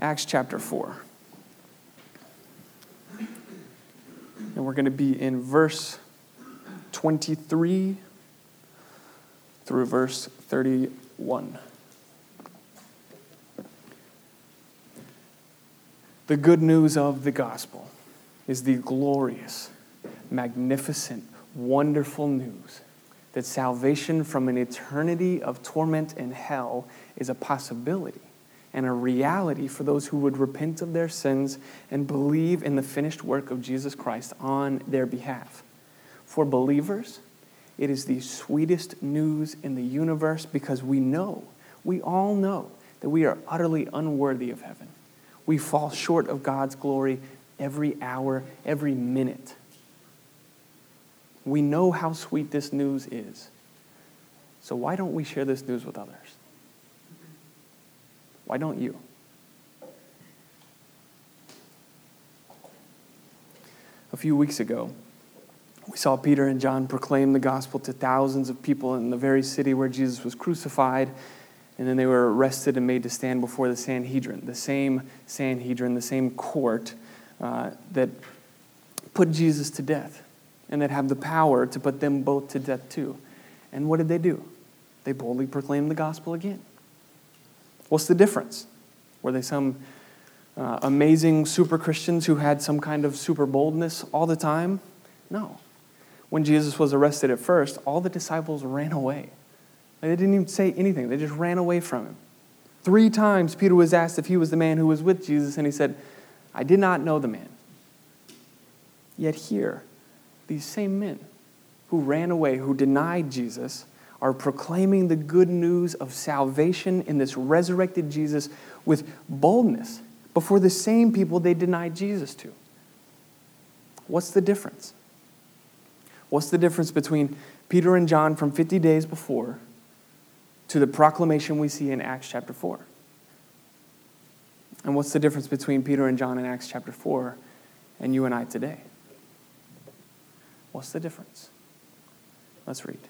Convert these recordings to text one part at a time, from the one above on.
Acts chapter 4. And we're going to be in verse 23 through verse 31. The good news of the gospel is the glorious, magnificent, wonderful news that salvation from an eternity of torment in hell is a possibility and a reality for those who would repent of their sins and believe in the finished work of Jesus Christ on their behalf. For believers, it is the sweetest news in the universe because we know, we all know, that we are utterly unworthy of heaven. We fall short of God's glory every hour, every minute. We know how sweet this news is. So, why don't we share this news with others? Why don't you? A few weeks ago, we saw Peter and John proclaim the gospel to thousands of people in the very city where Jesus was crucified, and then they were arrested and made to stand before the Sanhedrin, the same Sanhedrin, the same court uh, that put Jesus to death and that have the power to put them both to death too. And what did they do? They boldly proclaimed the gospel again. What's the difference? Were they some uh, amazing super Christians who had some kind of super boldness all the time? No. When Jesus was arrested at first, all the disciples ran away. They didn't even say anything, they just ran away from him. Three times Peter was asked if he was the man who was with Jesus, and he said, I did not know the man. Yet here, these same men who ran away, who denied Jesus, are proclaiming the good news of salvation in this resurrected Jesus with boldness before the same people they denied Jesus to. What's the difference? What's the difference between Peter and John from 50 days before to the proclamation we see in Acts chapter 4? And what's the difference between Peter and John in Acts chapter 4 and you and I today? What's the difference? Let's read.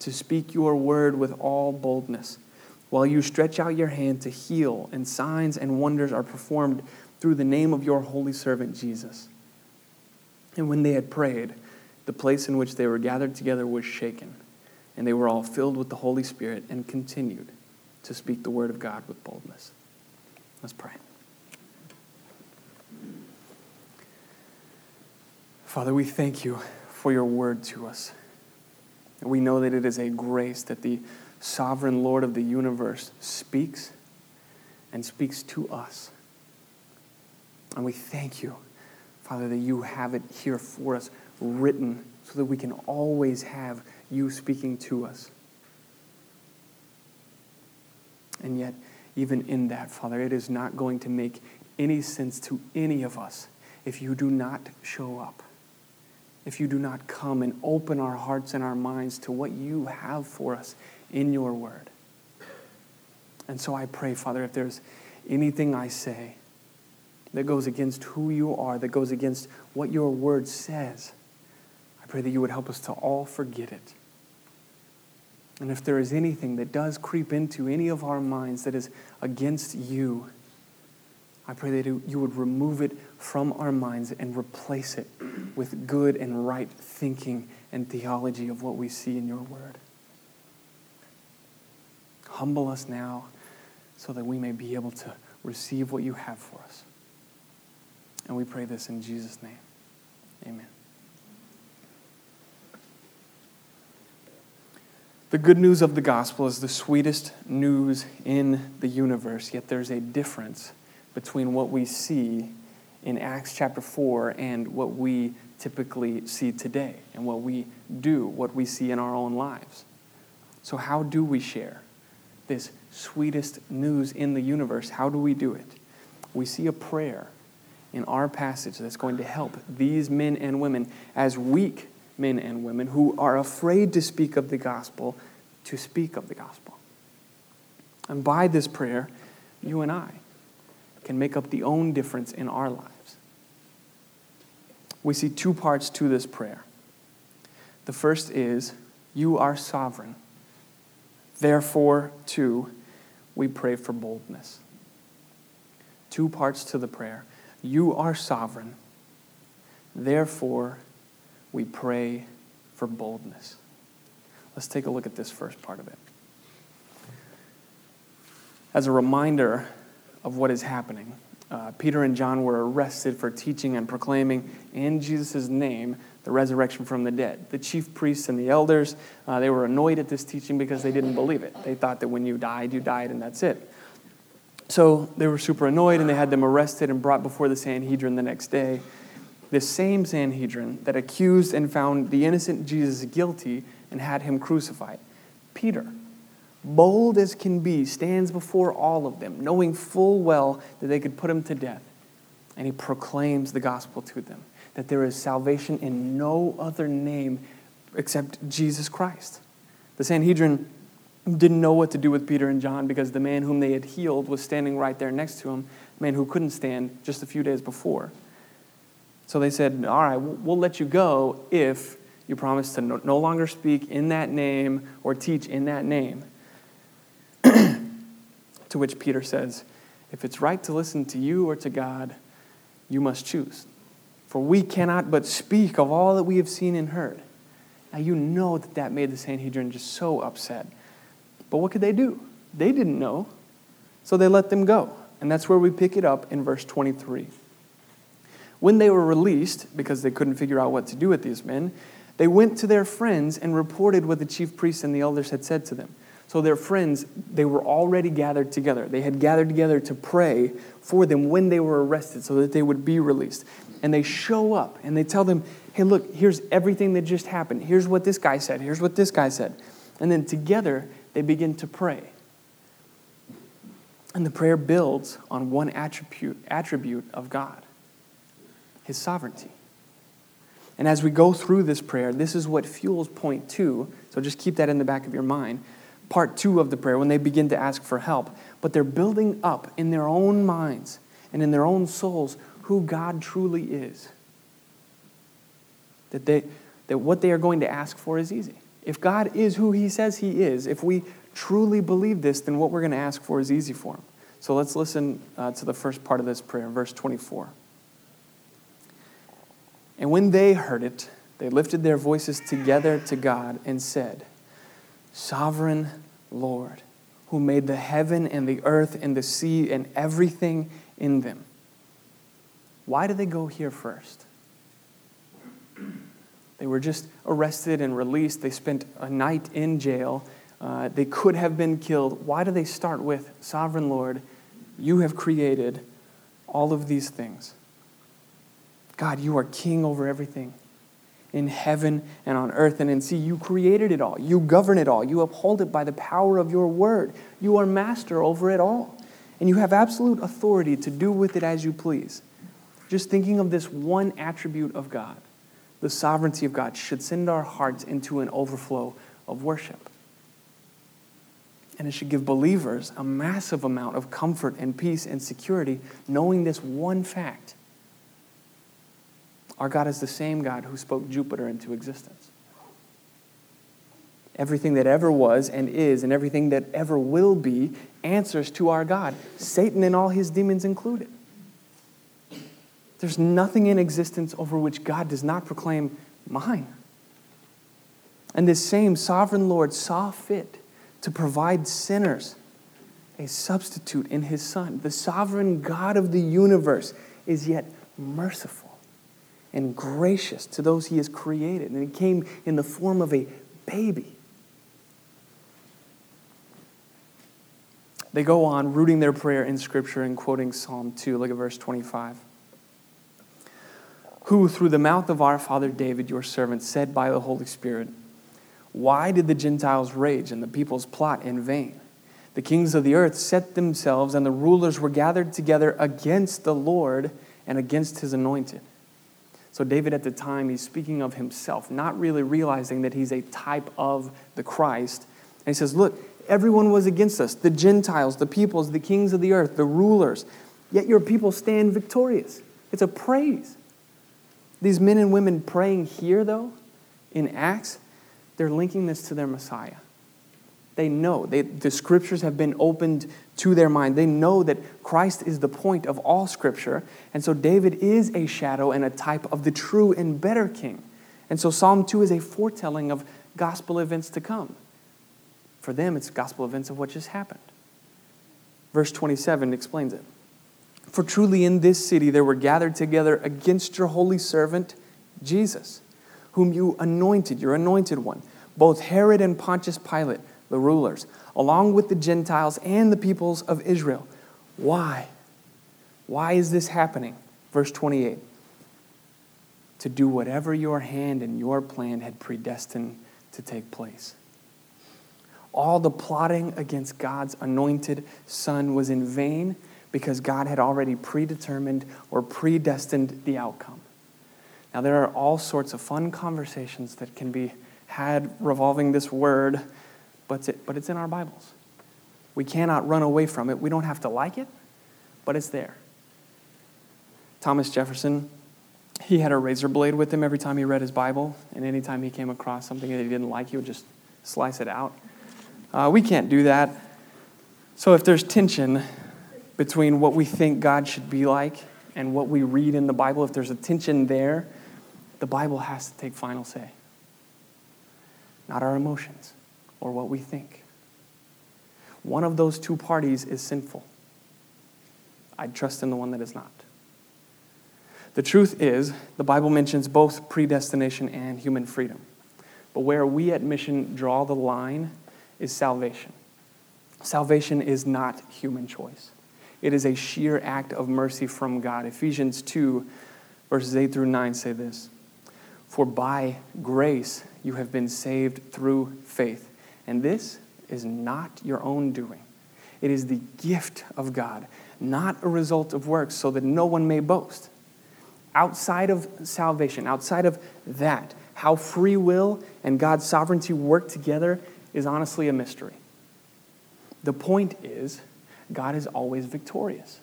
to speak your word with all boldness, while you stretch out your hand to heal, and signs and wonders are performed through the name of your holy servant Jesus. And when they had prayed, the place in which they were gathered together was shaken, and they were all filled with the Holy Spirit and continued to speak the word of God with boldness. Let's pray. Father, we thank you for your word to us. And we know that it is a grace that the sovereign Lord of the universe speaks and speaks to us. And we thank you, Father, that you have it here for us written so that we can always have you speaking to us. And yet, even in that, Father, it is not going to make any sense to any of us if you do not show up, if you do not come and open our hearts and our minds to what you have for us in your word. And so I pray, Father, if there's anything I say that goes against who you are, that goes against what your word says, I pray that you would help us to all forget it. And if there is anything that does creep into any of our minds that is against you, I pray that you would remove it from our minds and replace it with good and right thinking and theology of what we see in your word. Humble us now so that we may be able to receive what you have for us. And we pray this in Jesus' name. Amen. The good news of the gospel is the sweetest news in the universe, yet there's a difference between what we see in Acts chapter 4 and what we typically see today and what we do, what we see in our own lives. So, how do we share this sweetest news in the universe? How do we do it? We see a prayer in our passage that's going to help these men and women, as weak men and women who are afraid to speak of the gospel, to speak of the gospel. And by this prayer, you and I can make up the own difference in our lives. We see two parts to this prayer. The first is, You are sovereign. Therefore, too, we pray for boldness. Two parts to the prayer. You are sovereign. Therefore, we pray for boldness. Let's take a look at this first part of it. As a reminder of what is happening, uh, Peter and John were arrested for teaching and proclaiming in Jesus' name the resurrection from the dead. The chief priests and the elders, uh, they were annoyed at this teaching because they didn't believe it. They thought that when you died, you died and that's it. So they were super annoyed and they had them arrested and brought before the Sanhedrin the next day. The same Sanhedrin that accused and found the innocent Jesus guilty and had him crucified. Peter, bold as can be, stands before all of them, knowing full well that they could put him to death. And he proclaims the gospel to them that there is salvation in no other name except Jesus Christ. The Sanhedrin didn't know what to do with Peter and John because the man whom they had healed was standing right there next to him, a man who couldn't stand just a few days before. So they said, All right, we'll let you go if you promise to no, longer speak in that name or teach in that name. To which Peter says, If it's right to listen to you or to God, you must choose. For we cannot but speak of all that we have seen and heard. Now, you know that that made the Sanhedrin just so upset. But what could they do? They didn't know. So they let them go. And that's where we pick it up in verse 23. When they were released, because they couldn't figure out what to do with these men, they went to their friends and reported what the chief priests and the elders had said to them. So their friends, they were already gathered together. They had gathered together to pray for them when they were arrested so that they would be released. And they show up and they tell them, hey, look, here's everything that just happened. Here's what this guy said. Here's what this guy said. And then together, they begin to pray. And the prayer builds on one attribute, attribute of God His sovereignty. And as we go through this prayer, this is what fuels point two. So just keep that in the back of your mind. Part two of the prayer, when they begin to ask for help. But they're building up in their own minds and in their own souls who God truly is. That, they, that what they are going to ask for is easy. If God is who He says He is, if we truly believe this, then what we're going to ask for is easy for Him. So let's listen uh, to the first part of this prayer, verse 24. And when they heard it, they lifted their voices together to God and said, Sovereign Lord, who made the heaven and the earth and the sea and everything in them. Why do they go here first? They were just arrested and released. They spent a night in jail. Uh, they could have been killed. Why do they start with, Sovereign Lord, you have created all of these things? God, you are king over everything in heaven and on earth and in sea. You created it all. You govern it all. You uphold it by the power of your word. You are master over it all. And you have absolute authority to do with it as you please. Just thinking of this one attribute of God the sovereignty of God should send our hearts into an overflow of worship. And it should give believers a massive amount of comfort and peace and security knowing this one fact. Our God is the same God who spoke Jupiter into existence. Everything that ever was and is, and everything that ever will be, answers to our God, Satan and all his demons included. There's nothing in existence over which God does not proclaim mine. And this same sovereign Lord saw fit to provide sinners a substitute in his Son. The sovereign God of the universe is yet merciful and gracious to those he has created. And he came in the form of a baby. They go on rooting their prayer in Scripture and quoting Psalm 2. Look at verse 25. Who, through the mouth of our father David, your servant, said by the Holy Spirit, Why did the Gentiles rage and the peoples plot in vain? The kings of the earth set themselves, and the rulers were gathered together against the Lord and against his anointed. So, David at the time, he's speaking of himself, not really realizing that he's a type of the Christ. And he says, Look, everyone was against us the Gentiles, the peoples, the kings of the earth, the rulers. Yet your people stand victorious. It's a praise. These men and women praying here, though, in Acts, they're linking this to their Messiah. They know, they, the scriptures have been opened to their mind. They know that Christ is the point of all scripture. And so David is a shadow and a type of the true and better king. And so Psalm 2 is a foretelling of gospel events to come. For them, it's gospel events of what just happened. Verse 27 explains it. For truly in this city there were gathered together against your holy servant, Jesus, whom you anointed, your anointed one, both Herod and Pontius Pilate, the rulers, along with the Gentiles and the peoples of Israel. Why? Why is this happening? Verse 28 To do whatever your hand and your plan had predestined to take place. All the plotting against God's anointed Son was in vain because God had already predetermined or predestined the outcome. Now, there are all sorts of fun conversations that can be had revolving this word, but it's, but it's in our Bibles. We cannot run away from it. We don't have to like it, but it's there. Thomas Jefferson, he had a razor blade with him every time he read his Bible, and anytime he came across something that he didn't like, he would just slice it out. Uh, we can't do that. So if there's tension between what we think God should be like and what we read in the Bible, if there's a tension there, the Bible has to take final say. Not our emotions or what we think. One of those two parties is sinful. I'd trust in the one that is not. The truth is, the Bible mentions both predestination and human freedom. But where we at Mission draw the line is salvation. Salvation is not human choice. It is a sheer act of mercy from God. Ephesians 2, verses 8 through 9 say this For by grace you have been saved through faith. And this is not your own doing, it is the gift of God, not a result of works, so that no one may boast. Outside of salvation, outside of that, how free will and God's sovereignty work together is honestly a mystery. The point is, God is always victorious.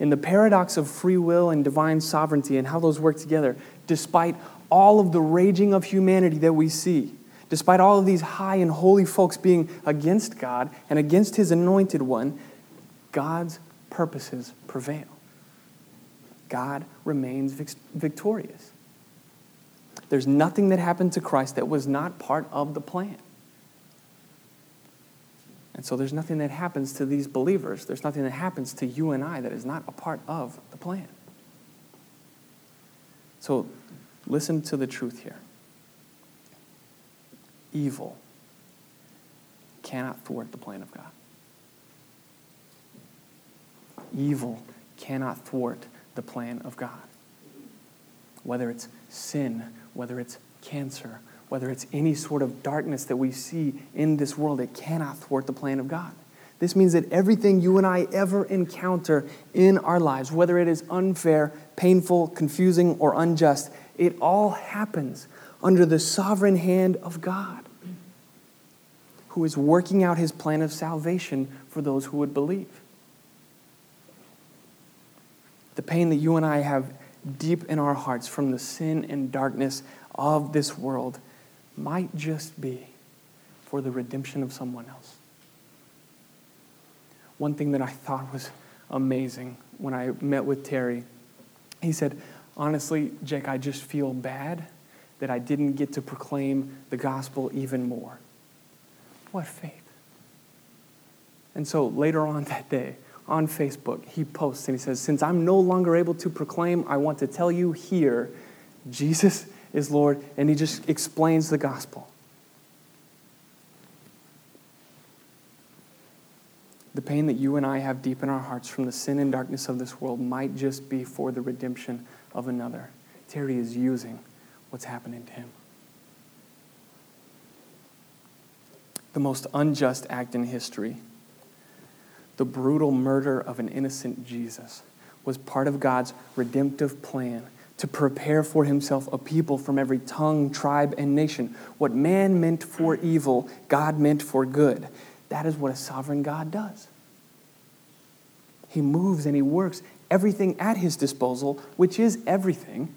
In the paradox of free will and divine sovereignty and how those work together, despite all of the raging of humanity that we see, despite all of these high and holy folks being against God and against his anointed one, God's purposes prevail. God remains victorious. There's nothing that happened to Christ that was not part of the plan. And so there's nothing that happens to these believers. There's nothing that happens to you and I that is not a part of the plan. So listen to the truth here evil cannot thwart the plan of God. Evil cannot thwart the plan of God. Whether it's sin, whether it's cancer, whether it's any sort of darkness that we see in this world, it cannot thwart the plan of God. This means that everything you and I ever encounter in our lives, whether it is unfair, painful, confusing, or unjust, it all happens under the sovereign hand of God, who is working out his plan of salvation for those who would believe. The pain that you and I have deep in our hearts from the sin and darkness of this world might just be for the redemption of someone else. One thing that I thought was amazing when I met with Terry, he said, Honestly, Jake, I just feel bad that I didn't get to proclaim the gospel even more. What faith! And so later on that day, on Facebook, he posts and he says, Since I'm no longer able to proclaim, I want to tell you here, Jesus is Lord. And he just explains the gospel. The pain that you and I have deep in our hearts from the sin and darkness of this world might just be for the redemption of another. Terry is using what's happening to him. The most unjust act in history, the brutal murder of an innocent Jesus, was part of God's redemptive plan to prepare for himself a people from every tongue, tribe, and nation. What man meant for evil, God meant for good. That is what a sovereign God does. He moves and he works everything at his disposal, which is everything,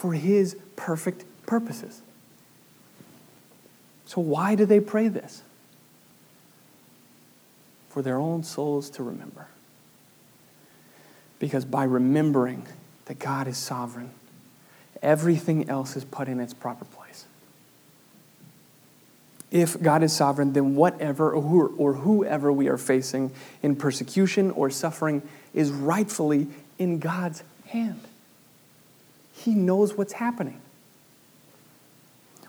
for his perfect purposes. So, why do they pray this? For their own souls to remember. Because by remembering that God is sovereign, everything else is put in its proper place. If God is sovereign, then whatever or whoever we are facing in persecution or suffering is rightfully in God's hand. He knows what's happening.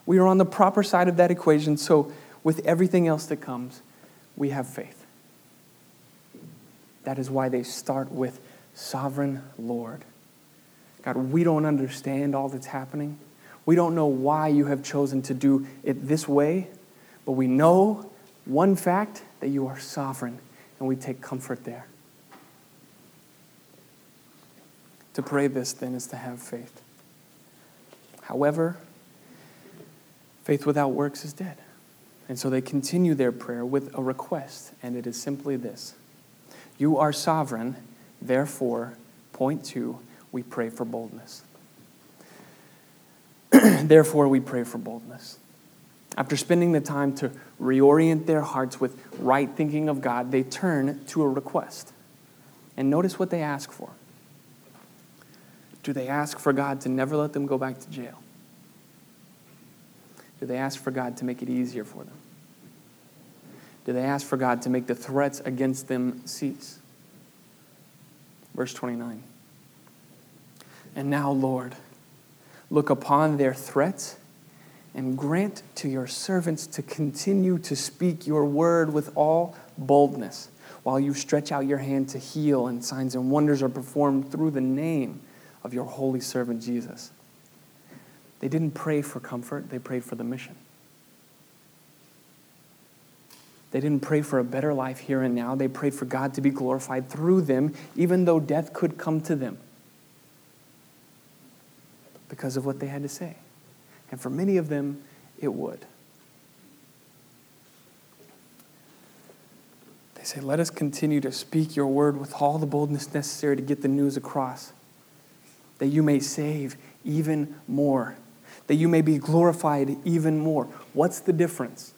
We are on the proper side of that equation, so with everything else that comes, we have faith. That is why they start with Sovereign Lord. God, we don't understand all that's happening. We don't know why you have chosen to do it this way, but we know one fact that you are sovereign, and we take comfort there. To pray this, then, is to have faith. However, faith without works is dead. And so they continue their prayer with a request, and it is simply this You are sovereign, therefore, point two, we pray for boldness. therefore, we pray for boldness. After spending the time to reorient their hearts with right thinking of God, they turn to a request. And notice what they ask for. Do they ask for God to never let them go back to jail? Do they ask for God to make it easier for them? Do they ask for God to make the threats against them cease? Verse 29. And now, Lord, look upon their threats and grant to your servants to continue to speak your word with all boldness while you stretch out your hand to heal and signs and wonders are performed through the name of your holy servant Jesus. They didn't pray for comfort, they prayed for the mission. They didn't pray for a better life here and now. They prayed for God to be glorified through them, even though death could come to them because of what they had to say. And for many of them, it would. They say, Let us continue to speak your word with all the boldness necessary to get the news across, that you may save even more, that you may be glorified even more. What's the difference?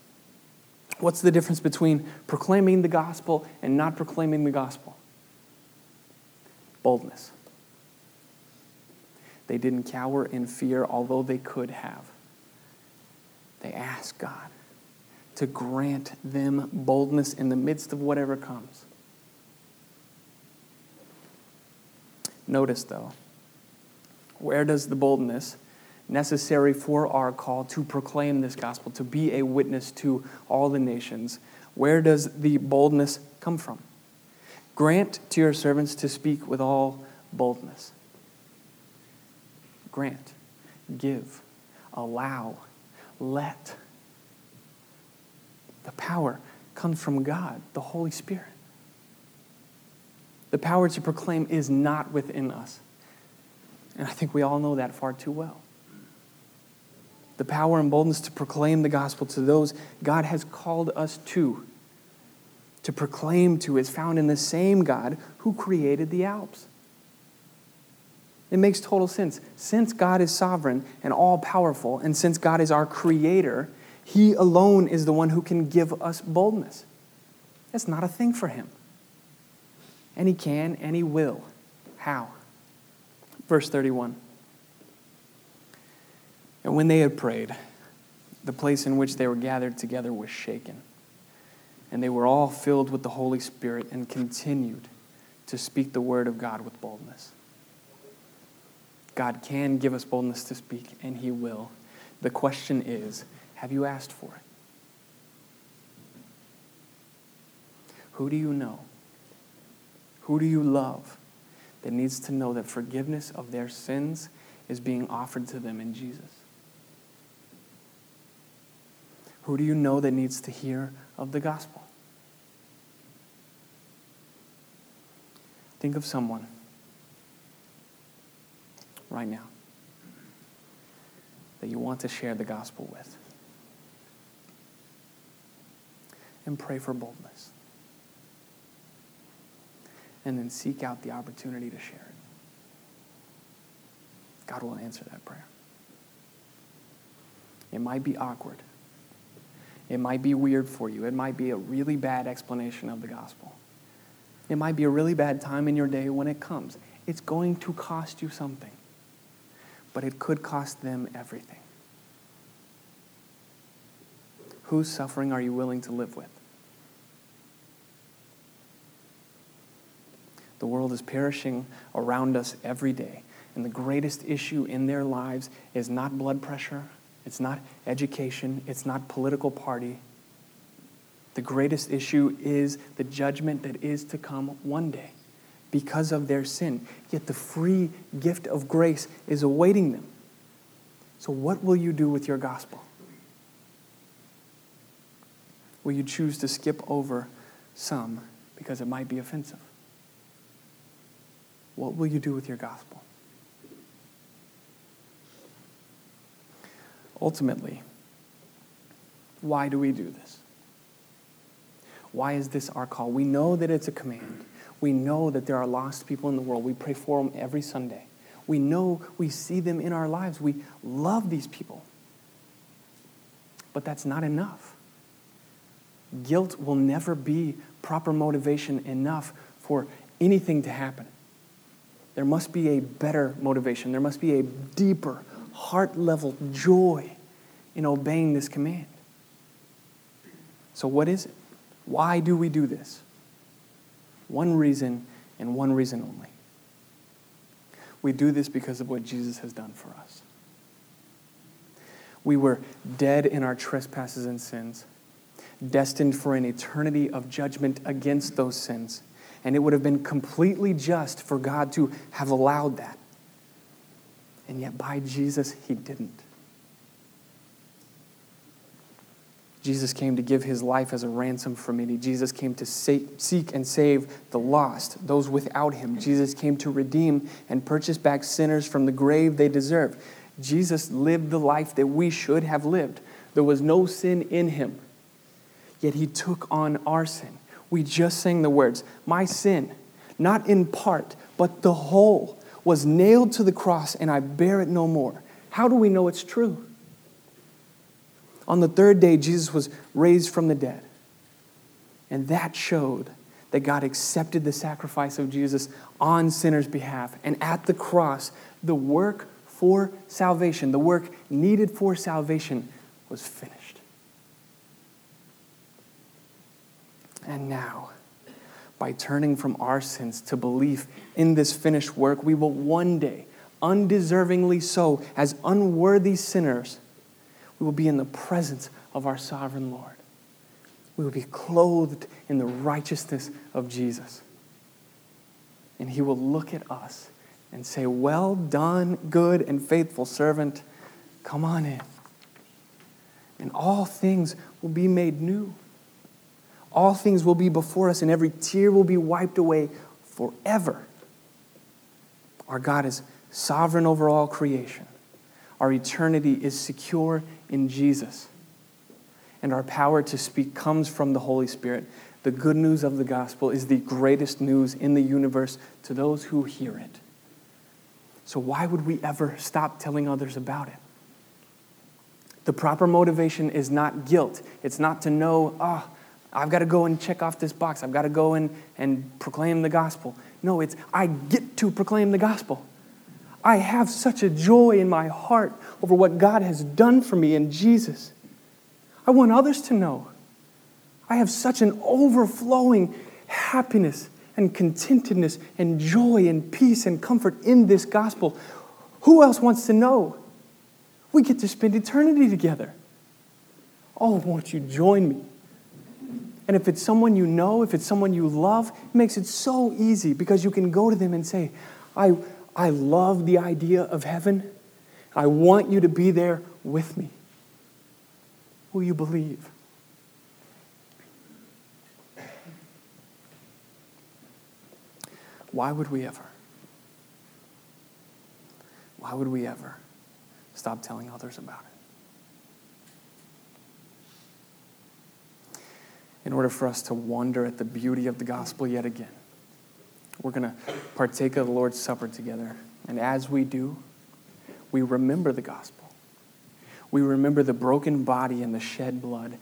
What's the difference between proclaiming the gospel and not proclaiming the gospel? Boldness. They didn't cower in fear, although they could have. They asked God to grant them boldness in the midst of whatever comes. Notice, though, where does the boldness necessary for our call to proclaim this gospel, to be a witness to all the nations, where does the boldness come from? Grant to your servants to speak with all boldness grant, give, allow, let. The power comes from God, the Holy Spirit. The power to proclaim is not within us. And I think we all know that far too well. The power and boldness to proclaim the gospel to those God has called us to, to proclaim to, is found in the same God who created the Alps. It makes total sense. Since God is sovereign and all powerful, and since God is our creator, He alone is the one who can give us boldness. That's not a thing for Him. And He can and He will. How? Verse 31. And when they had prayed, the place in which they were gathered together was shaken. And they were all filled with the Holy Spirit and continued to speak the word of God with boldness. God can give us boldness to speak, and He will. The question is have you asked for it? Who do you know? Who do you love that needs to know that forgiveness of their sins is being offered to them in Jesus? Who do you know that needs to hear of the gospel? Think of someone right now that you want to share the gospel with. And pray for boldness. And then seek out the opportunity to share it. God will answer that prayer. It might be awkward. It might be weird for you. It might be a really bad explanation of the gospel. It might be a really bad time in your day when it comes. It's going to cost you something, but it could cost them everything. Whose suffering are you willing to live with? The world is perishing around us every day, and the greatest issue in their lives is not blood pressure, it's not education, it's not political party. The greatest issue is the judgment that is to come one day because of their sin. Yet the free gift of grace is awaiting them. So, what will you do with your gospel? Will you choose to skip over some because it might be offensive? What will you do with your gospel? Ultimately, why do we do this? Why is this our call? We know that it's a command. We know that there are lost people in the world. We pray for them every Sunday. We know we see them in our lives. We love these people. But that's not enough. Guilt will never be proper motivation enough for anything to happen. There must be a better motivation. There must be a deeper, heart level joy in obeying this command. So, what is it? Why do we do this? One reason and one reason only. We do this because of what Jesus has done for us. We were dead in our trespasses and sins, destined for an eternity of judgment against those sins. And it would have been completely just for God to have allowed that. And yet, by Jesus, He didn't. Jesus came to give his life as a ransom for many. Jesus came to seek and save the lost, those without him. Jesus came to redeem and purchase back sinners from the grave they deserve. Jesus lived the life that we should have lived. There was no sin in him, yet he took on our sin. We just sang the words, My sin, not in part, but the whole, was nailed to the cross, and I bear it no more. How do we know it's true? On the third day, Jesus was raised from the dead. And that showed that God accepted the sacrifice of Jesus on sinners' behalf. And at the cross, the work for salvation, the work needed for salvation, was finished. And now, by turning from our sins to belief in this finished work, we will one day, undeservingly so, as unworthy sinners, we will be in the presence of our sovereign Lord. We will be clothed in the righteousness of Jesus. And he will look at us and say, Well done, good and faithful servant. Come on in. And all things will be made new. All things will be before us, and every tear will be wiped away forever. Our God is sovereign over all creation. Our eternity is secure in Jesus. And our power to speak comes from the Holy Spirit. The good news of the gospel is the greatest news in the universe to those who hear it. So, why would we ever stop telling others about it? The proper motivation is not guilt. It's not to know, ah, oh, I've got to go and check off this box. I've got to go and, and proclaim the gospel. No, it's I get to proclaim the gospel. I have such a joy in my heart over what God has done for me in Jesus. I want others to know. I have such an overflowing happiness and contentedness and joy and peace and comfort in this gospel. Who else wants to know? We get to spend eternity together. Oh, won't you join me? And if it's someone you know, if it's someone you love, it makes it so easy because you can go to them and say, I, I love the idea of heaven. I want you to be there with me. Will you believe? Why would we ever? Why would we ever stop telling others about it? In order for us to wonder at the beauty of the gospel yet again, we're going to partake of the Lord's Supper together. And as we do, we remember the gospel. We remember the broken body and the shed blood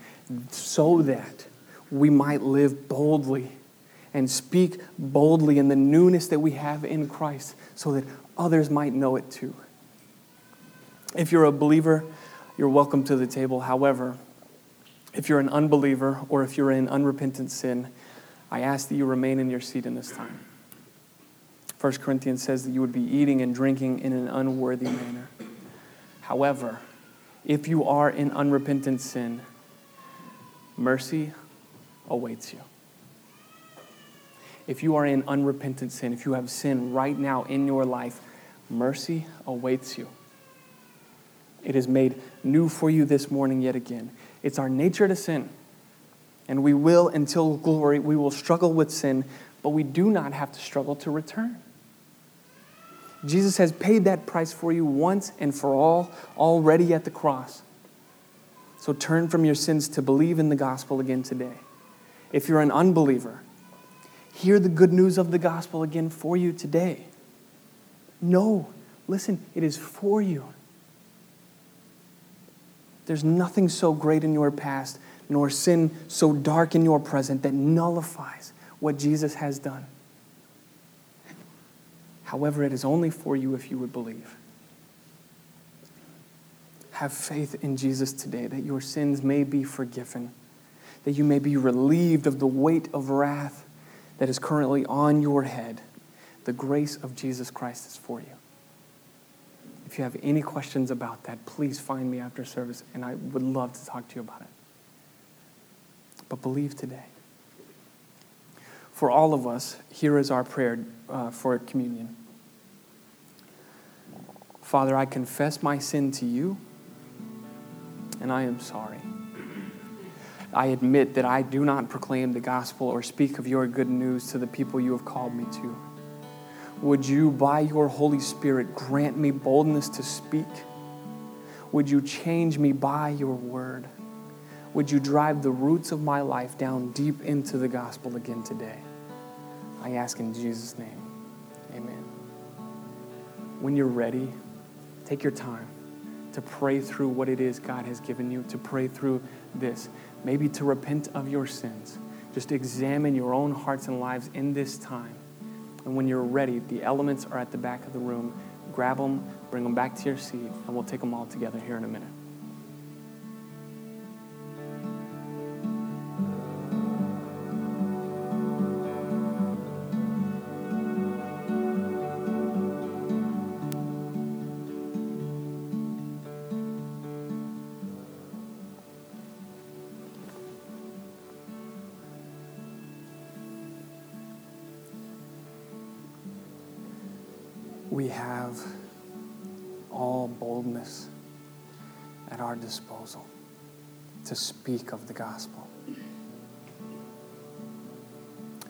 so that we might live boldly and speak boldly in the newness that we have in Christ so that others might know it too. If you're a believer, you're welcome to the table. However, if you're an unbeliever or if you're in unrepentant sin, I ask that you remain in your seat in this time. 1 Corinthians says that you would be eating and drinking in an unworthy manner. However, if you are in unrepentant sin, mercy awaits you if you are in unrepentant sin, if you have sin right now in your life, mercy awaits you. It is made new for you this morning yet again. It's our nature to sin. And we will, until glory, we will struggle with sin, but we do not have to struggle to return. Jesus has paid that price for you once and for all already at the cross. So turn from your sins to believe in the gospel again today. If you're an unbeliever, hear the good news of the gospel again for you today. No, listen, it is for you. There's nothing so great in your past, nor sin so dark in your present that nullifies what Jesus has done. However, it is only for you if you would believe. Have faith in Jesus today that your sins may be forgiven, that you may be relieved of the weight of wrath that is currently on your head, the grace of Jesus Christ is for you. If you have any questions about that, please find me after service, and I would love to talk to you about it. But believe today. For all of us, here is our prayer uh, for communion. Father, I confess my sin to you, and I am sorry. I admit that I do not proclaim the gospel or speak of your good news to the people you have called me to. Would you, by your Holy Spirit, grant me boldness to speak? Would you change me by your word? Would you drive the roots of my life down deep into the gospel again today? I ask in Jesus' name. Amen. When you're ready, take your time to pray through what it is God has given you, to pray through this maybe to repent of your sins. Just examine your own hearts and lives in this time. And when you're ready, the elements are at the back of the room. Grab them, bring them back to your seat, and we'll take them all together here in a minute. We have all boldness at our disposal to speak of the gospel.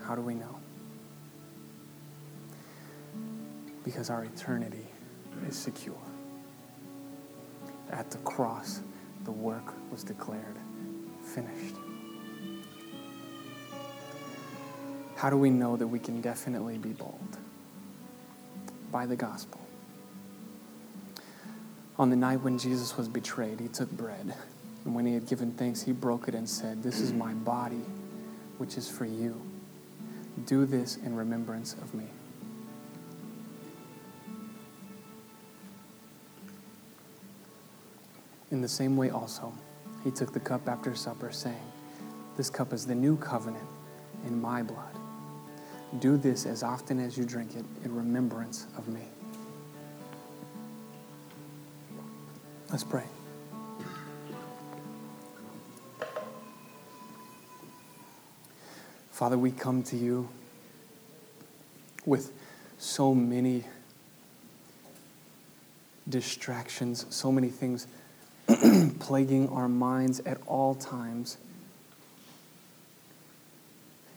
How do we know? Because our eternity is secure. At the cross, the work was declared finished. How do we know that we can definitely be bold? By the gospel. On the night when Jesus was betrayed, he took bread, and when he had given thanks, he broke it and said, This is my body, which is for you. Do this in remembrance of me. In the same way, also, he took the cup after supper, saying, This cup is the new covenant in my blood. Do this as often as you drink it in remembrance of me. Let's pray. Father, we come to you with so many distractions, so many things plaguing our minds at all times.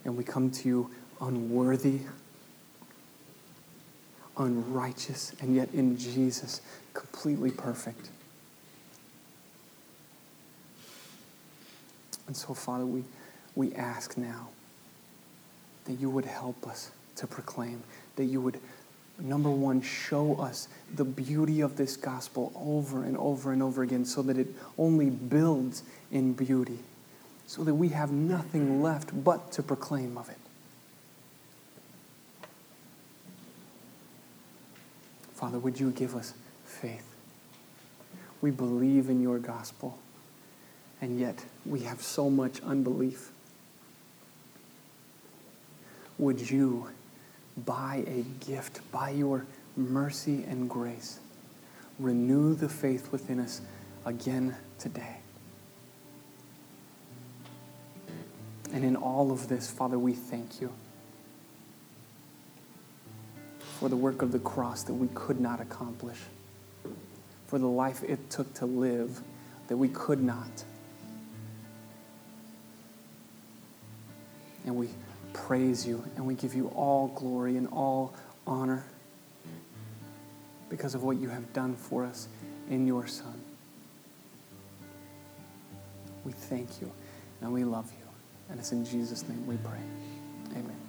And we come to you unworthy, unrighteous, and yet in Jesus, completely perfect. And so, Father, we, we ask now that you would help us to proclaim, that you would, number one, show us the beauty of this gospel over and over and over again so that it only builds in beauty, so that we have nothing left but to proclaim of it. Father, would you give us faith? We believe in your gospel, and yet we have so much unbelief. Would you, by a gift, by your mercy and grace, renew the faith within us again today? And in all of this, Father, we thank you for the work of the cross that we could not accomplish, for the life it took to live that we could not. And we praise you and we give you all glory and all honor because of what you have done for us in your Son. We thank you and we love you. And it's in Jesus' name we pray. Amen.